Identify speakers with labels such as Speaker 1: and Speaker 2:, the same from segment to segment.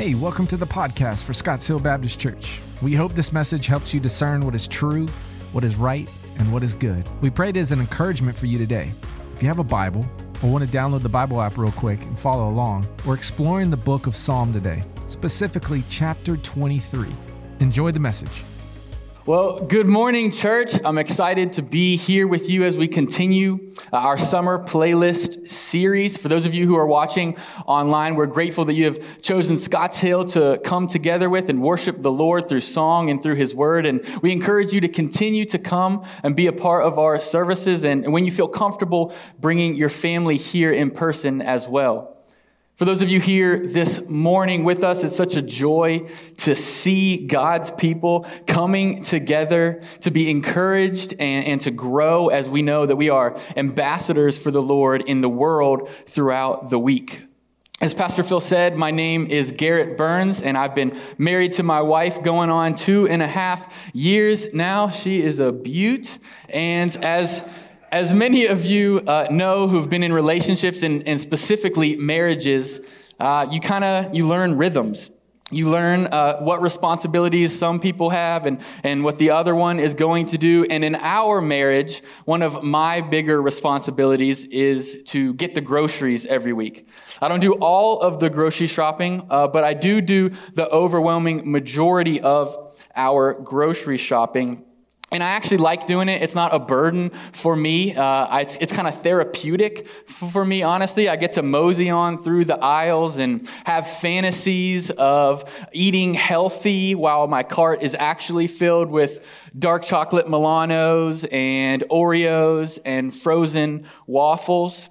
Speaker 1: Hey, welcome to the podcast for Scotts Hill Baptist Church. We hope this message helps you discern what is true, what is right, and what is good. We pray it is an encouragement for you today. If you have a Bible or want to download the Bible app real quick and follow along, we're exploring the book of Psalm today, specifically chapter 23. Enjoy the message.
Speaker 2: Well, good morning, church. I'm excited to be here with you as we continue uh, our summer playlist series. For those of you who are watching online, we're grateful that you have chosen Scotts Hill to come together with and worship the Lord through song and through His Word. And we encourage you to continue to come and be a part of our services. And when you feel comfortable, bringing your family here in person as well. For those of you here this morning with us, it's such a joy to see God's people coming together to be encouraged and, and, to grow as we know that we are ambassadors for the Lord in the world throughout the week. As Pastor Phil said, my name is Garrett Burns, and I've been married to my wife going on two and a half years now. She is a beaut, and as as many of you uh, know who've been in relationships and, and specifically marriages, uh, you kind of you learn rhythms. You learn uh, what responsibilities some people have and, and what the other one is going to do. And in our marriage, one of my bigger responsibilities is to get the groceries every week. I don't do all of the grocery shopping, uh, but I do do the overwhelming majority of our grocery shopping. And I actually like doing it. It's not a burden for me. Uh, it's, it's kind of therapeutic for me, honestly. I get to mosey on through the aisles and have fantasies of eating healthy while my cart is actually filled with dark chocolate Milanos and Oreos and frozen waffles.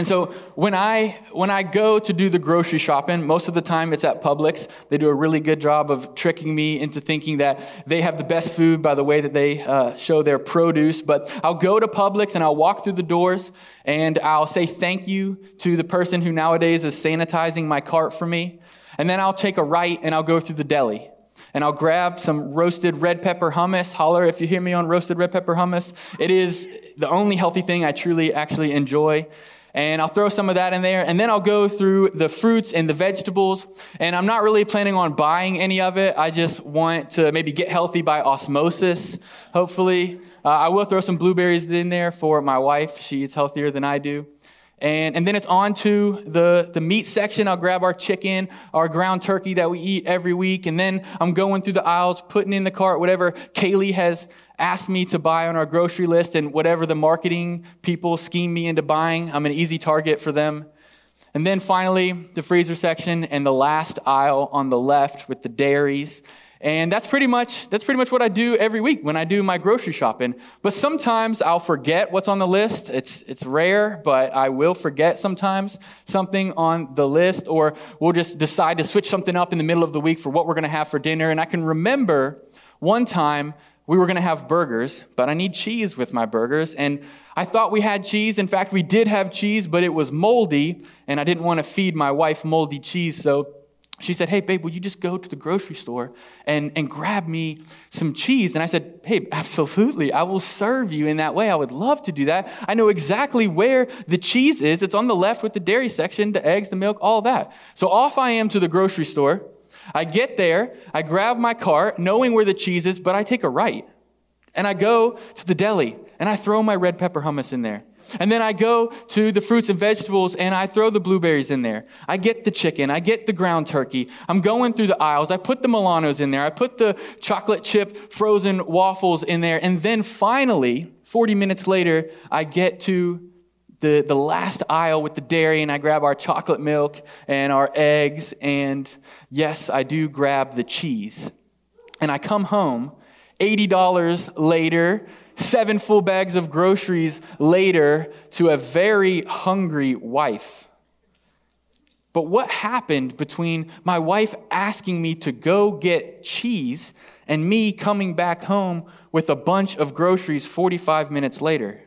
Speaker 2: And so when I, when I go to do the grocery shopping, most of the time it's at Publix. They do a really good job of tricking me into thinking that they have the best food by the way that they uh, show their produce. But I'll go to Publix and I'll walk through the doors and I'll say thank you to the person who nowadays is sanitizing my cart for me. And then I'll take a right and I'll go through the deli and I'll grab some roasted red pepper hummus. Holler if you hear me on roasted red pepper hummus. It is the only healthy thing I truly actually enjoy and I'll throw some of that in there. And then I'll go through the fruits and the vegetables. And I'm not really planning on buying any of it. I just want to maybe get healthy by osmosis, hopefully. Uh, I will throw some blueberries in there for my wife. She eats healthier than I do. And, and then it's on to the, the meat section. I'll grab our chicken, our ground turkey that we eat every week. And then I'm going through the aisles, putting in the cart whatever Kaylee has asked me to buy on our grocery list and whatever the marketing people scheme me into buying. I'm an easy target for them. And then finally, the freezer section and the last aisle on the left with the dairies. And that's pretty much, that's pretty much what I do every week when I do my grocery shopping. But sometimes I'll forget what's on the list. It's, it's rare, but I will forget sometimes something on the list, or we'll just decide to switch something up in the middle of the week for what we're going to have for dinner. And I can remember one time we were going to have burgers, but I need cheese with my burgers. And I thought we had cheese. In fact, we did have cheese, but it was moldy, and I didn't want to feed my wife moldy cheese. So she said, Hey, babe, would you just go to the grocery store and, and grab me some cheese? And I said, Hey, absolutely. I will serve you in that way. I would love to do that. I know exactly where the cheese is. It's on the left with the dairy section, the eggs, the milk, all that. So off I am to the grocery store. I get there, I grab my cart, knowing where the cheese is, but I take a right. And I go to the deli and I throw my red pepper hummus in there. And then I go to the fruits and vegetables and I throw the blueberries in there. I get the chicken. I get the ground turkey. I'm going through the aisles. I put the Milanos in there. I put the chocolate chip frozen waffles in there. And then finally, 40 minutes later, I get to the, the last aisle with the dairy and I grab our chocolate milk and our eggs. And yes, I do grab the cheese. And I come home $80 later seven full bags of groceries later to a very hungry wife. But what happened between my wife asking me to go get cheese and me coming back home with a bunch of groceries 45 minutes later?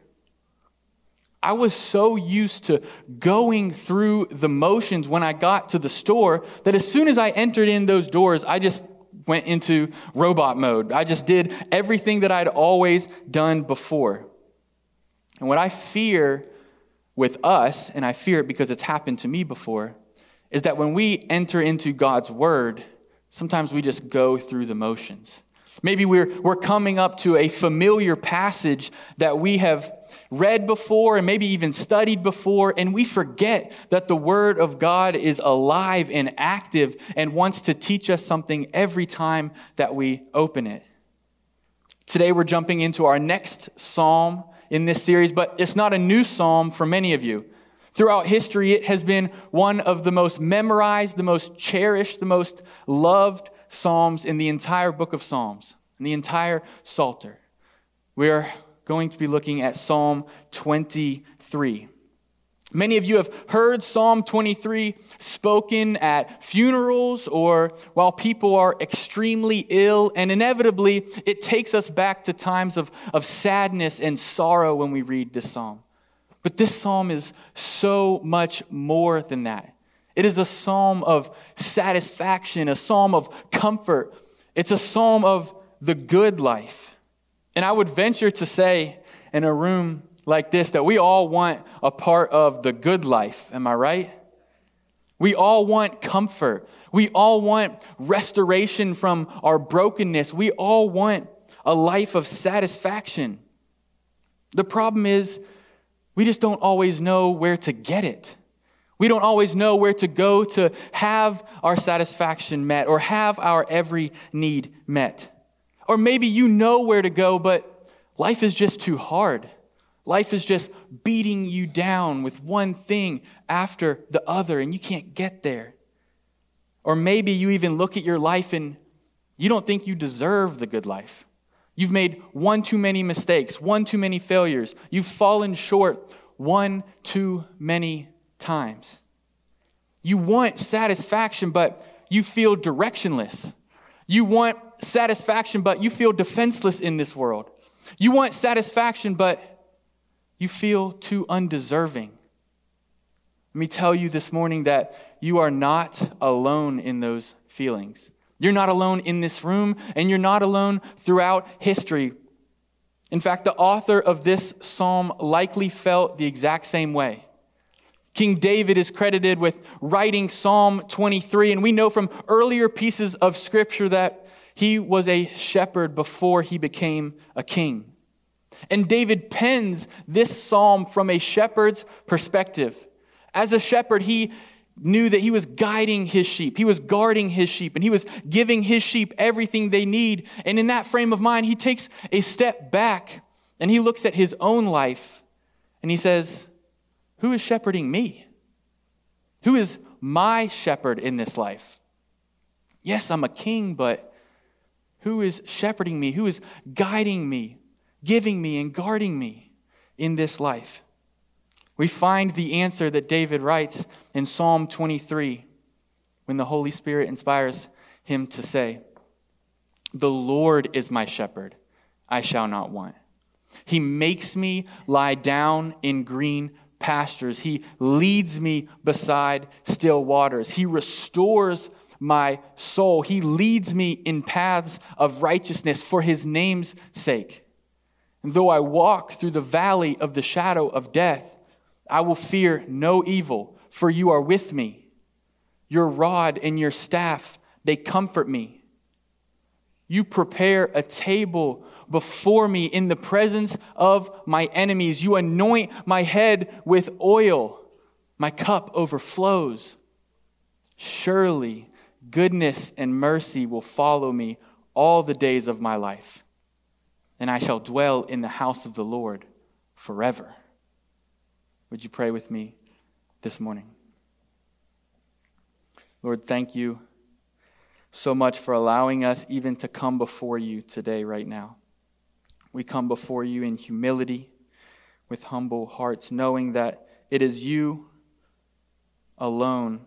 Speaker 2: I was so used to going through the motions when I got to the store that as soon as I entered in those doors, I just went into robot mode. I just did everything that I'd always done before. And what I fear with us, and I fear it because it's happened to me before, is that when we enter into God's word, sometimes we just go through the motions. Maybe we're, we're coming up to a familiar passage that we have read before and maybe even studied before, and we forget that the Word of God is alive and active and wants to teach us something every time that we open it. Today we're jumping into our next psalm in this series, but it's not a new psalm for many of you. Throughout history, it has been one of the most memorized, the most cherished, the most loved Psalms in the entire book of Psalms, in the entire Psalter. We are going to be looking at Psalm 23. Many of you have heard Psalm 23 spoken at funerals or while people are extremely ill, and inevitably it takes us back to times of, of sadness and sorrow when we read this psalm. But this psalm is so much more than that. It is a psalm of satisfaction, a psalm of comfort. It's a psalm of the good life. And I would venture to say in a room like this that we all want a part of the good life. Am I right? We all want comfort. We all want restoration from our brokenness. We all want a life of satisfaction. The problem is, we just don't always know where to get it. We don't always know where to go to have our satisfaction met or have our every need met. Or maybe you know where to go, but life is just too hard. Life is just beating you down with one thing after the other, and you can't get there. Or maybe you even look at your life and you don't think you deserve the good life. You've made one too many mistakes, one too many failures. You've fallen short one too many times. You want satisfaction, but you feel directionless. You want satisfaction, but you feel defenseless in this world. You want satisfaction, but you feel too undeserving. Let me tell you this morning that you are not alone in those feelings. You're not alone in this room, and you're not alone throughout history. In fact, the author of this psalm likely felt the exact same way. King David is credited with writing Psalm 23, and we know from earlier pieces of scripture that he was a shepherd before he became a king. And David pens this psalm from a shepherd's perspective. As a shepherd, he knew that he was guiding his sheep, he was guarding his sheep, and he was giving his sheep everything they need. And in that frame of mind, he takes a step back and he looks at his own life and he says, who is shepherding me? Who is my shepherd in this life? Yes, I'm a king, but who is shepherding me? Who is guiding me, giving me, and guarding me in this life? We find the answer that David writes in Psalm 23 when the Holy Spirit inspires him to say, The Lord is my shepherd, I shall not want. He makes me lie down in green pastures. He leads me beside still waters. He restores my soul. He leads me in paths of righteousness for his name's sake. And though I walk through the valley of the shadow of death, I will fear no evil, for you are with me. Your rod and your staff, they comfort me. You prepare a table before me in the presence of my enemies. You anoint my head with oil. My cup overflows. Surely goodness and mercy will follow me all the days of my life, and I shall dwell in the house of the Lord forever. Would you pray with me this morning? Lord, thank you so much for allowing us even to come before you today, right now. We come before you in humility, with humble hearts, knowing that it is you alone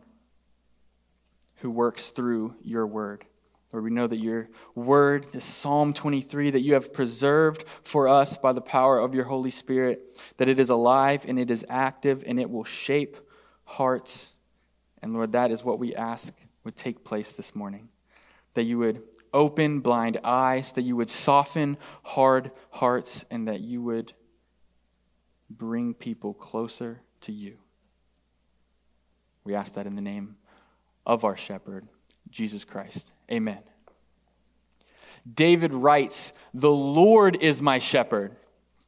Speaker 2: who works through your word. Lord, we know that your word, this Psalm 23, that you have preserved for us by the power of your Holy Spirit, that it is alive and it is active and it will shape hearts. And Lord, that is what we ask would take place this morning that you would open blind eyes, that you would soften hard hearts, and that you would bring people closer to you. We ask that in the name of our shepherd, Jesus Christ. Amen. David writes, The Lord is my shepherd,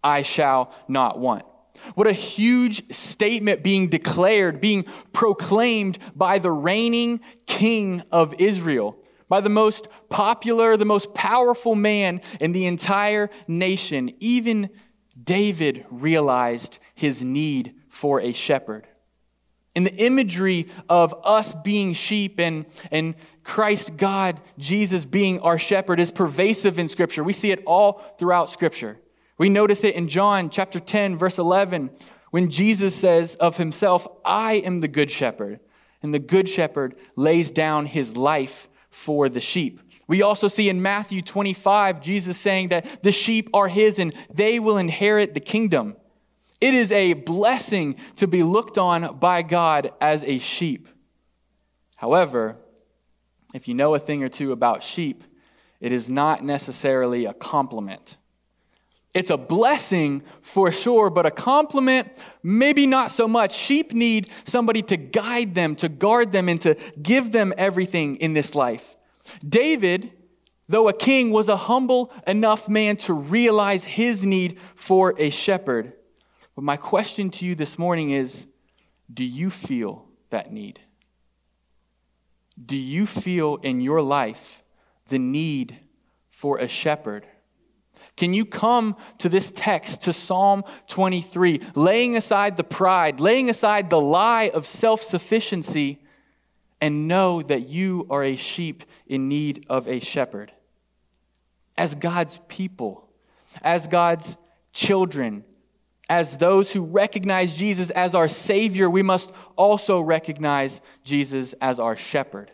Speaker 2: I shall not want. What a huge statement being declared, being proclaimed by the reigning king of Israel, by the most popular, the most powerful man in the entire nation. Even David realized his need for a shepherd. And the imagery of us being sheep and, and Christ, God, Jesus being our shepherd is pervasive in Scripture. We see it all throughout Scripture. We notice it in John chapter 10, verse 11, when Jesus says of himself, I am the good shepherd, and the good shepherd lays down his life for the sheep. We also see in Matthew 25, Jesus saying that the sheep are his and they will inherit the kingdom. It is a blessing to be looked on by God as a sheep. However, if you know a thing or two about sheep, it is not necessarily a compliment. It's a blessing for sure, but a compliment, maybe not so much. Sheep need somebody to guide them, to guard them, and to give them everything in this life. David, though a king, was a humble enough man to realize his need for a shepherd. But my question to you this morning is do you feel that need? Do you feel in your life the need for a shepherd? Can you come to this text, to Psalm 23, laying aside the pride, laying aside the lie of self sufficiency, and know that you are a sheep in need of a shepherd? As God's people, as God's children, as those who recognize Jesus as our Savior, we must also recognize Jesus as our shepherd.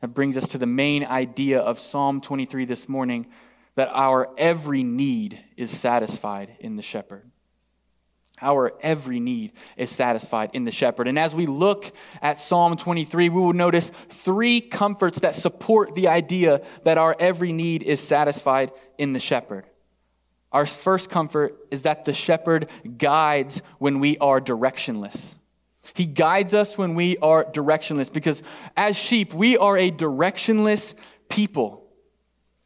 Speaker 2: That brings us to the main idea of Psalm 23 this morning that our every need is satisfied in the shepherd. Our every need is satisfied in the shepherd. And as we look at Psalm 23, we will notice three comforts that support the idea that our every need is satisfied in the shepherd. Our first comfort is that the shepherd guides when we are directionless. He guides us when we are directionless because as sheep, we are a directionless people.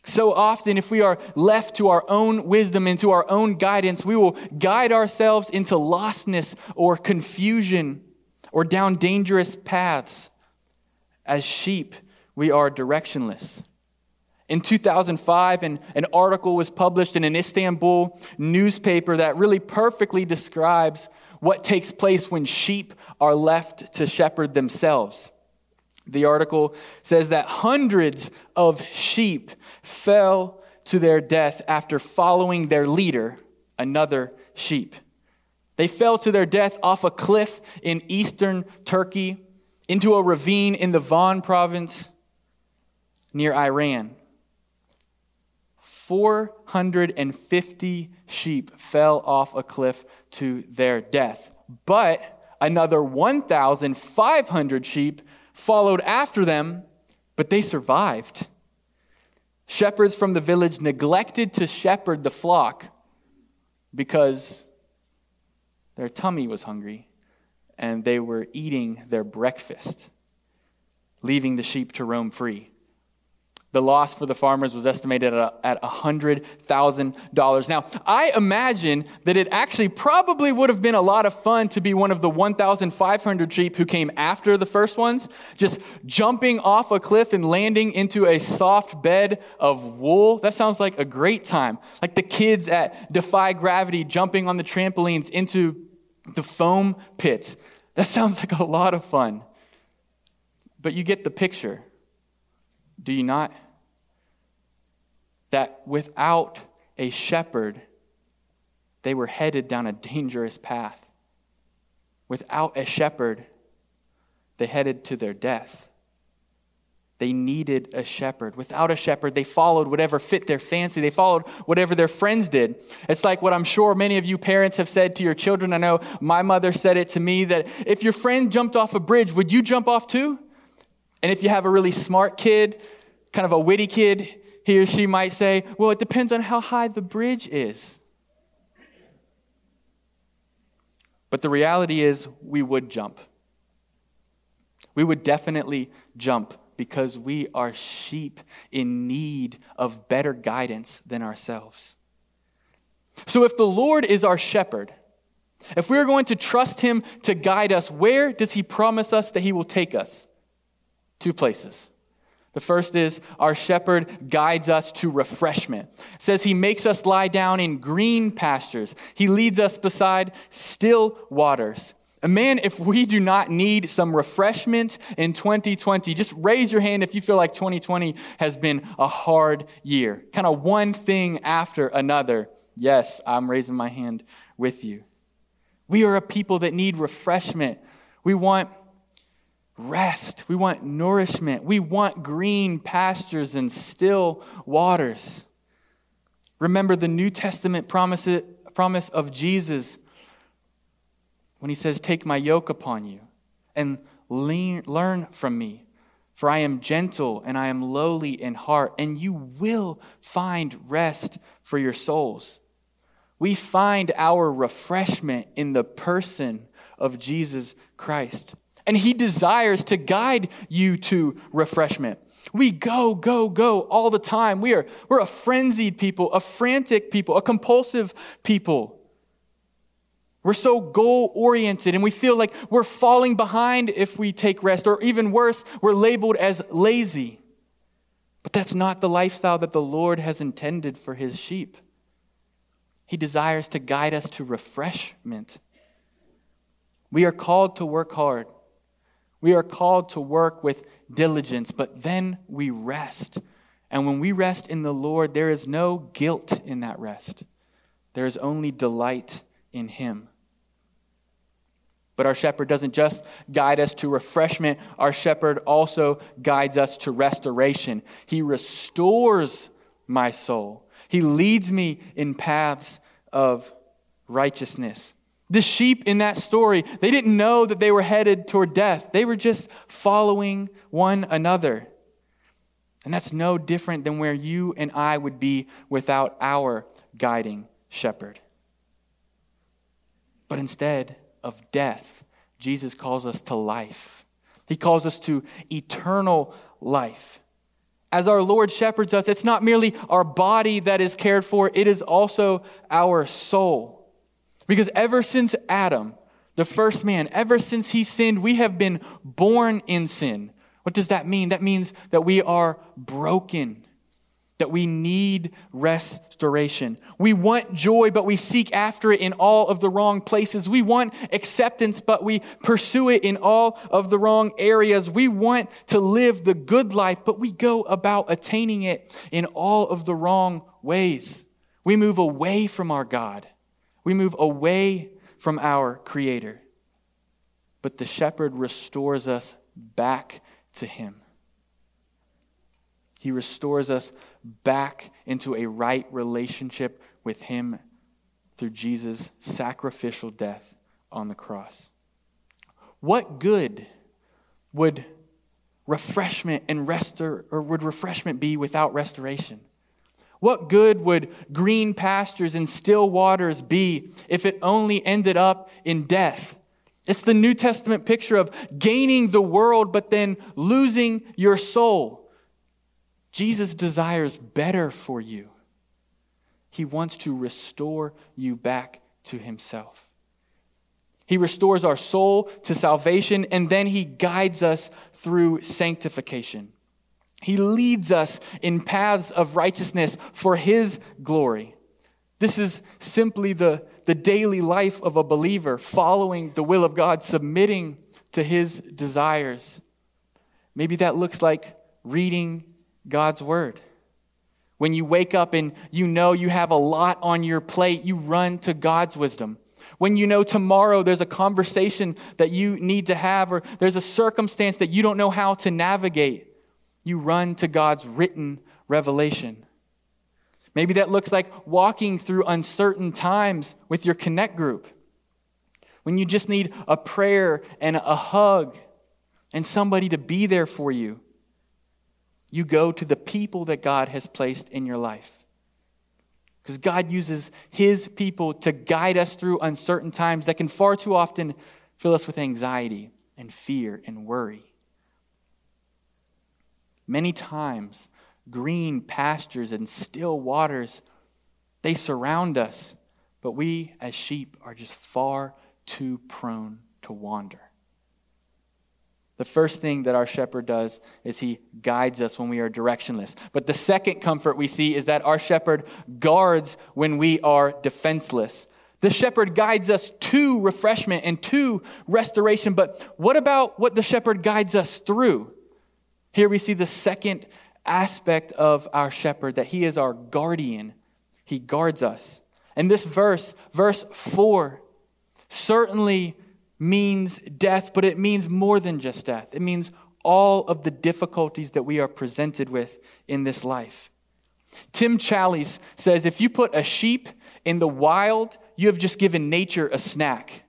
Speaker 2: So often, if we are left to our own wisdom and to our own guidance, we will guide ourselves into lostness or confusion or down dangerous paths. As sheep, we are directionless. In 2005, an, an article was published in an Istanbul newspaper that really perfectly describes what takes place when sheep are left to shepherd themselves. The article says that hundreds of sheep fell to their death after following their leader, another sheep. They fell to their death off a cliff in eastern Turkey into a ravine in the Van province near Iran. 450 sheep fell off a cliff to their death. But another 1,500 sheep followed after them, but they survived. Shepherds from the village neglected to shepherd the flock because their tummy was hungry and they were eating their breakfast, leaving the sheep to roam free. The loss for the farmers was estimated at $100,000. Now, I imagine that it actually probably would have been a lot of fun to be one of the 1,500 sheep who came after the first ones, just jumping off a cliff and landing into a soft bed of wool. That sounds like a great time. Like the kids at Defy Gravity jumping on the trampolines into the foam pits. That sounds like a lot of fun. But you get the picture. Do you not? That without a shepherd, they were headed down a dangerous path. Without a shepherd, they headed to their death. They needed a shepherd. Without a shepherd, they followed whatever fit their fancy. They followed whatever their friends did. It's like what I'm sure many of you parents have said to your children. I know my mother said it to me that if your friend jumped off a bridge, would you jump off too? And if you have a really smart kid, kind of a witty kid, he or she might say, Well, it depends on how high the bridge is. But the reality is, we would jump. we would definitely jump because we are sheep in need of better guidance than ourselves. So, if the Lord is our shepherd, if we are going to trust him to guide us, where does he promise us that he will take us? Two places. The first is our shepherd guides us to refreshment. It says he makes us lie down in green pastures. He leads us beside still waters. And man, if we do not need some refreshment in 2020, just raise your hand if you feel like 2020 has been a hard year. Kind of one thing after another. Yes, I'm raising my hand with you. We are a people that need refreshment. We want rest. We want nourishment. We want green pastures and still waters. Remember the New Testament promise, promise of Jesus when he says, Take my yoke upon you and learn from me. For I am gentle and I am lowly in heart, and you will find rest for your souls. We find our refreshment in the person of Jesus Christ and He desires to guide you to refreshment. We go, go, go all the time. We are, we're a frenzied people, a frantic people, a compulsive people. We're so goal oriented and we feel like we're falling behind if we take rest, or even worse, we're labeled as lazy. But that's not the lifestyle that the Lord has intended for his sheep. He desires to guide us to refreshment. We are called to work hard. We are called to work with diligence, but then we rest. And when we rest in the Lord, there is no guilt in that rest. There is only delight in Him. But our shepherd doesn't just guide us to refreshment, our shepherd also guides us to restoration. He restores my soul, He leads me in paths of righteousness. The sheep in that story, they didn't know that they were headed toward death. They were just following one another. And that's no different than where you and I would be without our guiding shepherd. But instead of death, Jesus calls us to life. He calls us to eternal life. As our Lord shepherds us, it's not merely our body that is cared for, it is also our soul. Because ever since Adam, the first man, ever since he sinned, we have been born in sin. What does that mean? That means that we are broken, that we need restoration. We want joy, but we seek after it in all of the wrong places. We want acceptance, but we pursue it in all of the wrong areas. We want to live the good life, but we go about attaining it in all of the wrong ways. We move away from our God. We move away from our Creator. But the shepherd restores us back to Him. He restores us back into a right relationship with Him through Jesus' sacrificial death on the cross. What good would refreshment and restor or would refreshment be without restoration? What good would green pastures and still waters be if it only ended up in death? It's the New Testament picture of gaining the world, but then losing your soul. Jesus desires better for you. He wants to restore you back to himself. He restores our soul to salvation, and then he guides us through sanctification. He leads us in paths of righteousness for His glory. This is simply the, the daily life of a believer, following the will of God, submitting to His desires. Maybe that looks like reading God's Word. When you wake up and you know you have a lot on your plate, you run to God's wisdom. When you know tomorrow there's a conversation that you need to have, or there's a circumstance that you don't know how to navigate, you run to God's written revelation. Maybe that looks like walking through uncertain times with your connect group. When you just need a prayer and a hug and somebody to be there for you, you go to the people that God has placed in your life. Because God uses His people to guide us through uncertain times that can far too often fill us with anxiety and fear and worry. Many times, green pastures and still waters, they surround us, but we as sheep are just far too prone to wander. The first thing that our shepherd does is he guides us when we are directionless. But the second comfort we see is that our shepherd guards when we are defenseless. The shepherd guides us to refreshment and to restoration. But what about what the shepherd guides us through? Here we see the second aspect of our shepherd that he is our guardian. He guards us. And this verse, verse 4, certainly means death, but it means more than just death. It means all of the difficulties that we are presented with in this life. Tim Challies says if you put a sheep in the wild, you have just given nature a snack.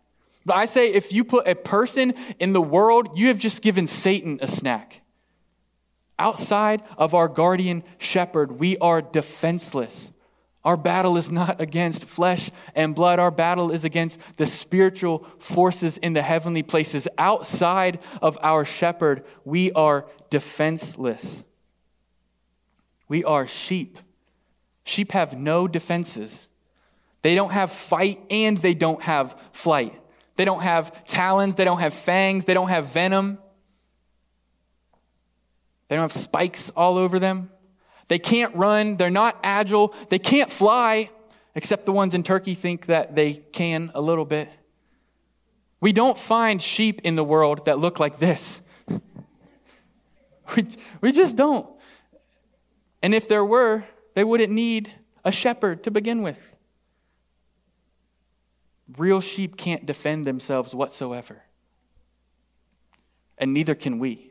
Speaker 2: But I say if you put a person in the world, you have just given Satan a snack. Outside of our guardian shepherd, we are defenseless. Our battle is not against flesh and blood. Our battle is against the spiritual forces in the heavenly places. Outside of our shepherd, we are defenseless. We are sheep. Sheep have no defenses. They don't have fight and they don't have flight. They don't have talons. They don't have fangs. They don't have venom. They don't have spikes all over them. They can't run. They're not agile. They can't fly, except the ones in Turkey think that they can a little bit. We don't find sheep in the world that look like this. We, we just don't. And if there were, they wouldn't need a shepherd to begin with. Real sheep can't defend themselves whatsoever. And neither can we.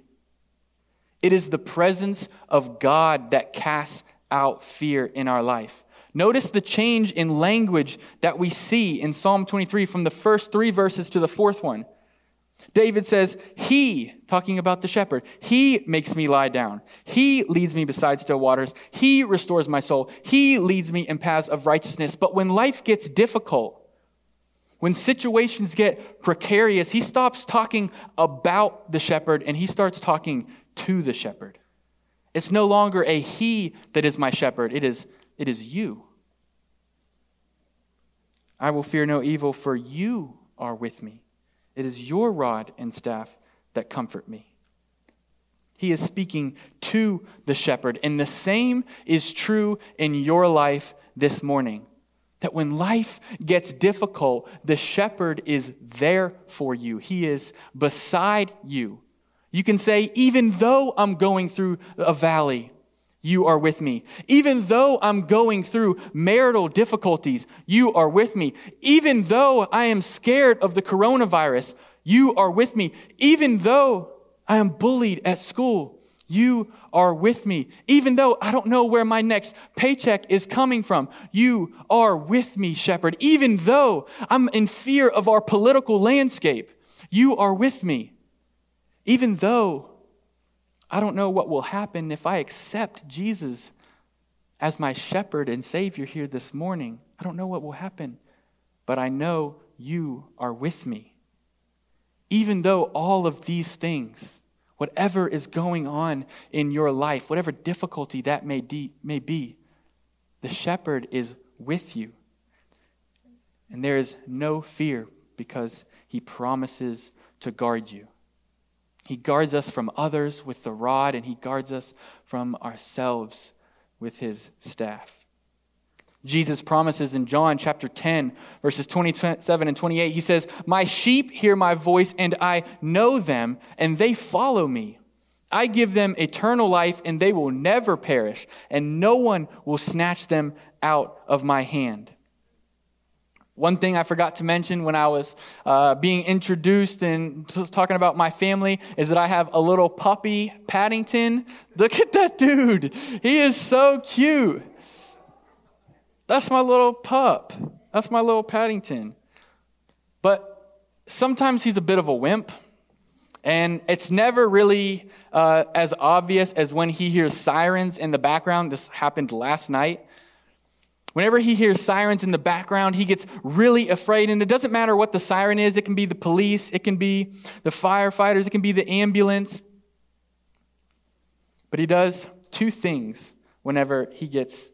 Speaker 2: It is the presence of God that casts out fear in our life. Notice the change in language that we see in Psalm 23 from the first three verses to the fourth one. David says, He, talking about the shepherd, He makes me lie down. He leads me beside still waters. He restores my soul. He leads me in paths of righteousness. But when life gets difficult, when situations get precarious, he stops talking about the shepherd and he starts talking to the shepherd. It's no longer a he that is my shepherd, it is, it is you. I will fear no evil, for you are with me. It is your rod and staff that comfort me. He is speaking to the shepherd, and the same is true in your life this morning. That when life gets difficult, the shepherd is there for you. He is beside you. You can say, even though I'm going through a valley, you are with me. Even though I'm going through marital difficulties, you are with me. Even though I am scared of the coronavirus, you are with me. Even though I am bullied at school, you are with me. Even though I don't know where my next paycheck is coming from, you are with me, shepherd. Even though I'm in fear of our political landscape, you are with me. Even though I don't know what will happen if I accept Jesus as my shepherd and Savior here this morning, I don't know what will happen, but I know you are with me. Even though all of these things, whatever is going on in your life, whatever difficulty that may, de- may be, the shepherd is with you. And there is no fear because he promises to guard you. He guards us from others with the rod, and He guards us from ourselves with His staff. Jesus promises in John chapter 10, verses 27 and 28, He says, My sheep hear my voice, and I know them, and they follow me. I give them eternal life, and they will never perish, and no one will snatch them out of my hand. One thing I forgot to mention when I was uh, being introduced and t- talking about my family is that I have a little puppy, Paddington. Look at that dude. He is so cute. That's my little pup. That's my little Paddington. But sometimes he's a bit of a wimp. And it's never really uh, as obvious as when he hears sirens in the background. This happened last night. Whenever he hears sirens in the background, he gets really afraid. And it doesn't matter what the siren is. It can be the police. It can be the firefighters. It can be the ambulance. But he does two things whenever he gets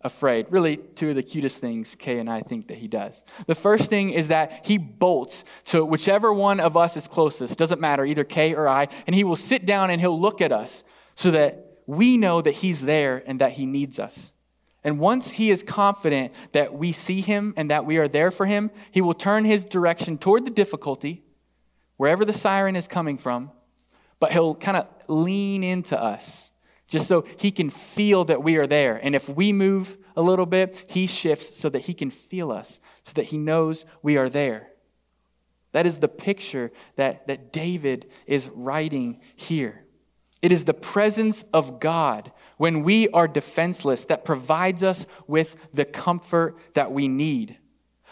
Speaker 2: afraid. Really, two of the cutest things Kay and I think that he does. The first thing is that he bolts to whichever one of us is closest, doesn't matter, either Kay or I, and he will sit down and he'll look at us so that we know that he's there and that he needs us. And once he is confident that we see him and that we are there for him, he will turn his direction toward the difficulty, wherever the siren is coming from, but he'll kind of lean into us just so he can feel that we are there. And if we move a little bit, he shifts so that he can feel us, so that he knows we are there. That is the picture that, that David is writing here. It is the presence of God when we are defenseless that provides us with the comfort that we need.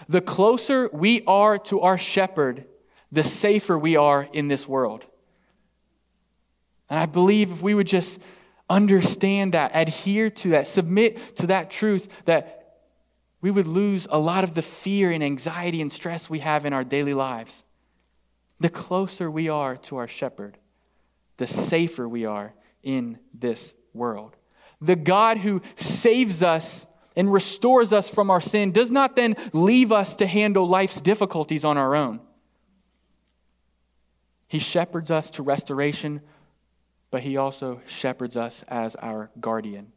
Speaker 2: The closer we are to our shepherd, the safer we are in this world. And I believe if we would just understand that, adhere to that, submit to that truth, that we would lose a lot of the fear and anxiety and stress we have in our daily lives. The closer we are to our shepherd, the safer we are in this world. The God who saves us and restores us from our sin does not then leave us to handle life's difficulties on our own. He shepherds us to restoration but he also shepherds us as our guardian.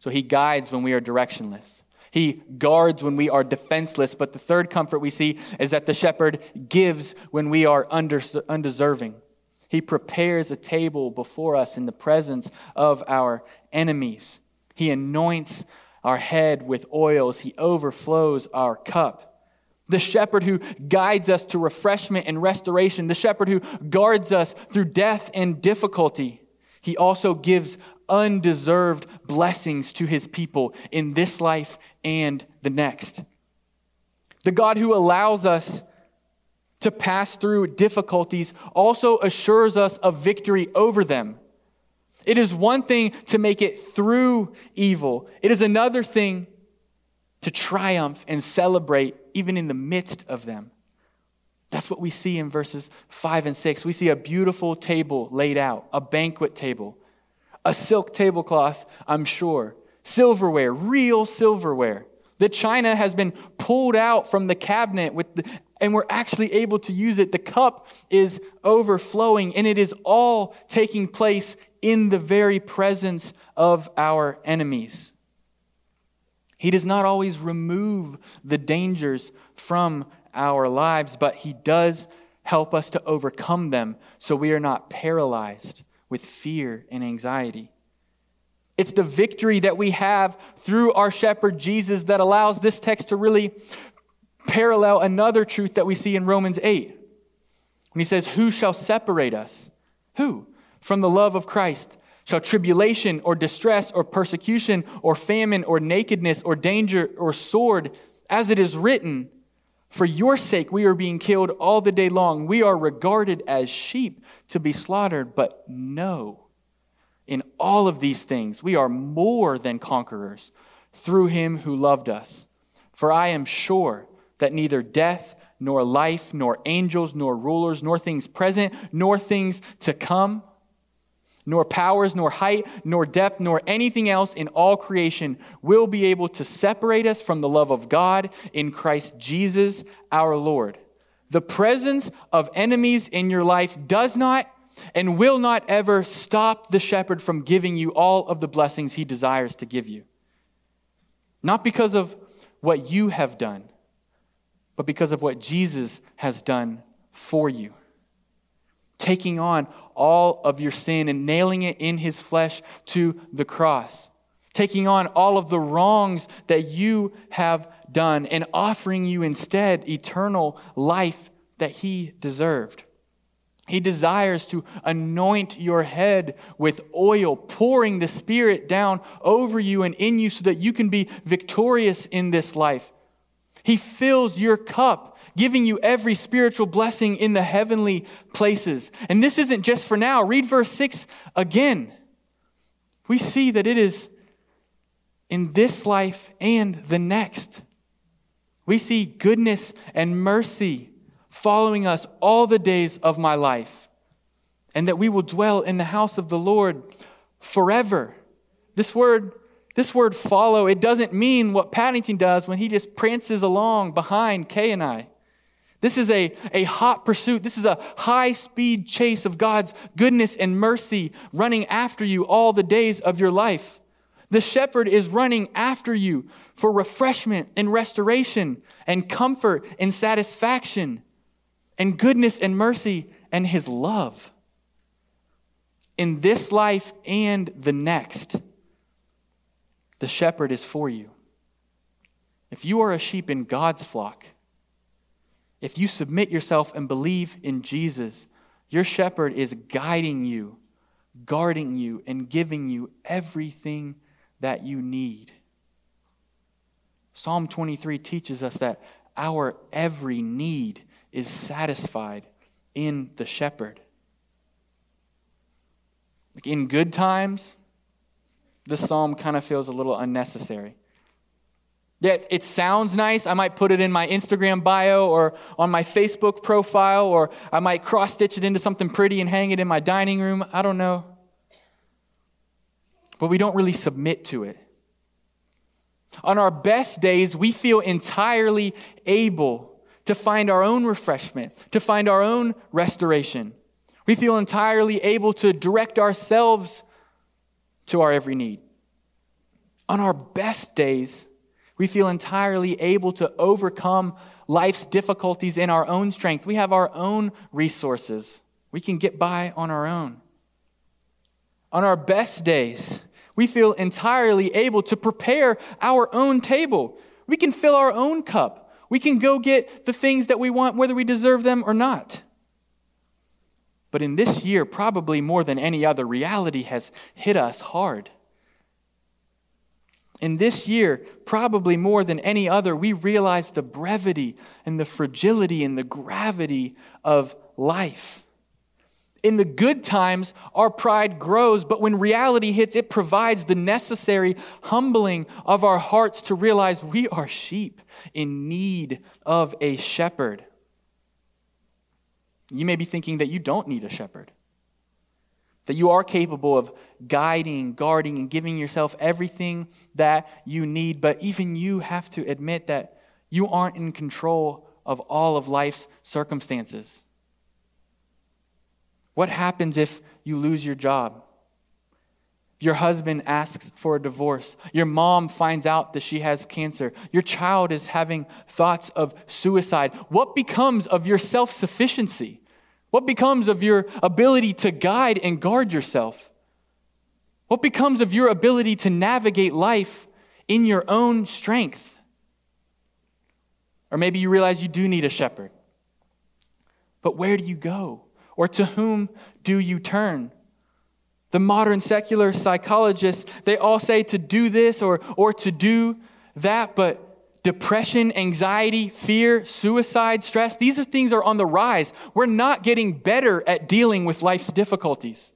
Speaker 2: So he guides when we are directionless. He guards when we are defenseless. But the third comfort we see is that the shepherd gives when we are undeserving. He prepares a table before us in the presence of our enemies. He anoints our head with oils. He overflows our cup. The shepherd who guides us to refreshment and restoration, the shepherd who guards us through death and difficulty. He also gives undeserved blessings to his people in this life and the next. The God who allows us to pass through difficulties also assures us of victory over them. It is one thing to make it through evil, it is another thing to triumph and celebrate even in the midst of them. That's what we see in verses 5 and 6. We see a beautiful table laid out, a banquet table, a silk tablecloth, I'm sure, silverware, real silverware. The china has been pulled out from the cabinet with the, and we're actually able to use it. The cup is overflowing, and it is all taking place in the very presence of our enemies. He does not always remove the dangers from our lives, but He does help us to overcome them so we are not paralyzed with fear and anxiety. It's the victory that we have through our shepherd Jesus that allows this text to really parallel another truth that we see in Romans 8. When he says, Who shall separate us? Who? From the love of Christ. Shall tribulation or distress or persecution or famine or nakedness or danger or sword, as it is written, For your sake we are being killed all the day long. We are regarded as sheep to be slaughtered. But no, in all of these things we are more than conquerors through him who loved us. For I am sure that neither death, nor life, nor angels, nor rulers, nor things present, nor things to come nor powers, nor height, nor depth, nor anything else in all creation will be able to separate us from the love of God in Christ Jesus our Lord. The presence of enemies in your life does not and will not ever stop the shepherd from giving you all of the blessings he desires to give you. Not because of what you have done, but because of what Jesus has done for you taking on all of your sin and nailing it in his flesh to the cross, taking on all of the wrongs that you have done and offering you instead eternal life that he deserved. He desires to anoint your head with oil, pouring the Spirit down over you and in you so that you can be victorious in this life. He fills your cup giving you every spiritual blessing in the heavenly places. And this isn't just for now. Read verse 6 again. We see that it is in this life and the next. We see goodness and mercy following us all the days of my life, and that we will dwell in the house of the Lord forever. This word, this word follow, it doesn't mean what Paddington does when he just prances along behind Kay and I. This is a, a hot pursuit. This is a high speed chase of God's goodness and mercy running after you all the days of your life. The shepherd is running after you for refreshment and restoration and comfort and satisfaction and goodness and mercy and his love in this life and the next. The shepherd is for you. If you are a sheep in God's flock, if you submit yourself and believe in Jesus, your shepherd is guiding you, guarding you, and giving you everything that you need. Psalm 23 teaches us that our every need is satisfied in the shepherd. Like in good times, this psalm kind of feels a little unnecessary. Yeah, it sounds nice. I might put it in my Instagram bio or on my Facebook profile, or I might cross stitch it into something pretty and hang it in my dining room. I don't know. But we don't really submit to it. On our best days, we feel entirely able to find our own refreshment, to find our own restoration. We feel entirely able to direct ourselves to our every need. On our best days, we feel entirely able to overcome life's difficulties in our own strength. We have our own resources. We can get by on our own. On our best days, we feel entirely able to prepare our own table. We can fill our own cup. We can go get the things that we want, whether we deserve them or not. But in this year, probably more than any other, reality has hit us hard. In this year, probably more than any other, we realize the brevity and the fragility and the gravity of life. In the good times, our pride grows, but when reality hits, it provides the necessary humbling of our hearts to realize we are sheep in need of a shepherd. You may be thinking that you don't need a shepherd, that you are capable of guiding, guarding, and giving yourself everything that you need, but even you have to admit that you aren't in control of all of life's circumstances. What happens if you lose your job? Your husband asks for a divorce. Your mom finds out that she has cancer. Your child is having thoughts of suicide. What becomes of your self sufficiency? What becomes of your ability to guide and guard yourself? What becomes of your ability to navigate life in your own strength? Or maybe you realize you do need a shepherd. But where do you go? Or to whom do you turn? The modern secular psychologists, they all say to do this or, or to do that, but depression, anxiety, fear, suicide, stress, these are things are on the rise. We're not getting better at dealing with life's difficulties.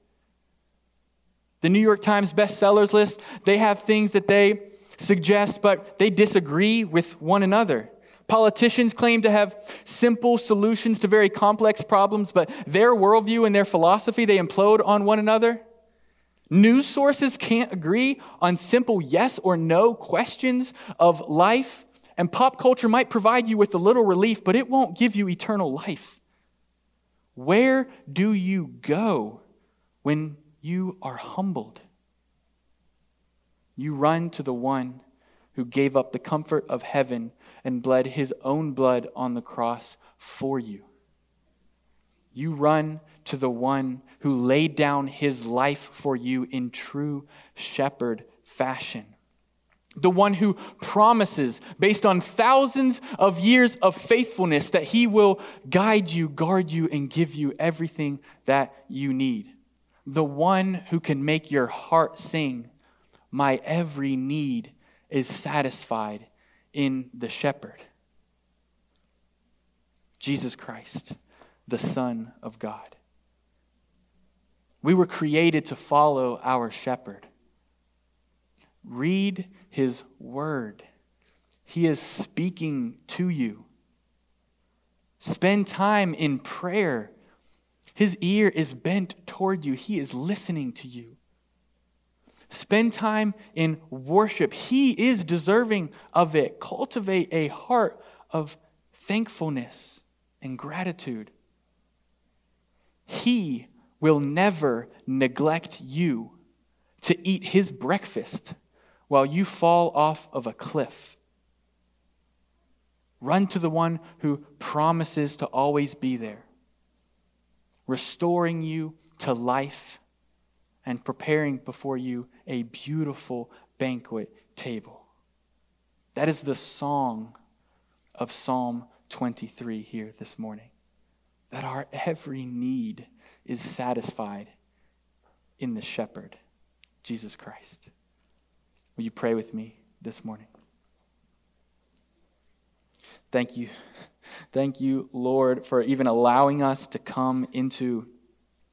Speaker 2: The New York Times bestsellers list, they have things that they suggest, but they disagree with one another. Politicians claim to have simple solutions to very complex problems, but their worldview and their philosophy, they implode on one another. News sources can't agree on simple yes or no questions of life. And pop culture might provide you with a little relief, but it won't give you eternal life. Where do you go when you are humbled? You run to the one who gave up the comfort of heaven and bled his own blood on the cross for you. You run to the one who laid down his life for you in true shepherd fashion. The one who promises, based on thousands of years of faithfulness, that he will guide you, guard you, and give you everything that you need. The one who can make your heart sing, My every need is satisfied in the shepherd. Jesus Christ, the Son of God. We were created to follow our shepherd. Read his word. He is speaking to you. Spend time in prayer. His ear is bent toward you, he is listening to you. Spend time in worship. He is deserving of it. Cultivate a heart of thankfulness and gratitude. He will never neglect you to eat his breakfast while you fall off of a cliff. Run to the one who promises to always be there, restoring you to life and preparing before you a beautiful banquet table. That is the song of Psalm 23 here this morning. That our every need is satisfied in the shepherd, Jesus Christ. Will you pray with me this morning? Thank you. Thank you, Lord, for even allowing us to come into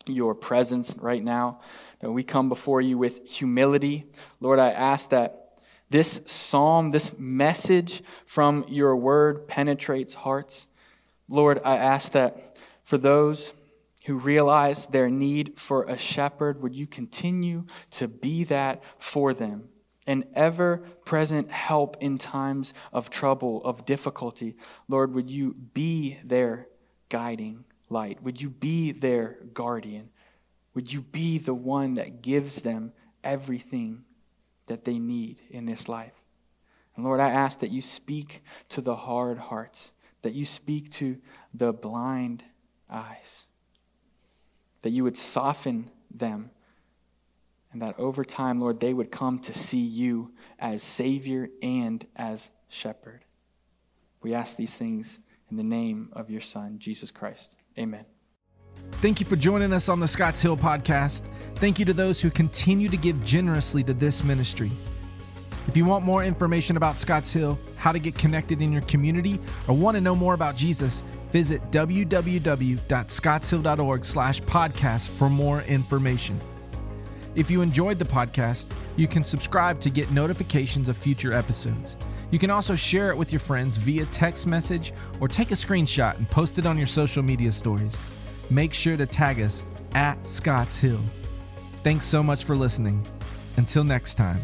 Speaker 2: your presence right now. That we come before you with humility. Lord, I ask that this psalm, this message from your word penetrates hearts. Lord, I ask that for those who realize their need for a shepherd, would you continue to be that for them? An ever present help in times of trouble, of difficulty. Lord, would you be their guiding light? Would you be their guardian? Would you be the one that gives them everything that they need in this life? And Lord, I ask that you speak to the hard hearts, that you speak to the blind eyes that you would soften them, and that over time, Lord, they would come to see you as Savior and as Shepherd. We ask these things in the name of your Son, Jesus Christ. Amen.
Speaker 1: Thank you for joining us on the Scotts Hill podcast. Thank you to those who continue to give generously to this ministry. If you want more information about Scotts Hill, how to get connected in your community, or want to know more about Jesus, Visit www.scottshill.org slash podcast for more information. If you enjoyed the podcast, you can subscribe to get notifications of future episodes. You can also share it with your friends via text message or take a screenshot and post it on your social media stories. Make sure to tag us at Scotts Hill. Thanks so much for listening. Until next time.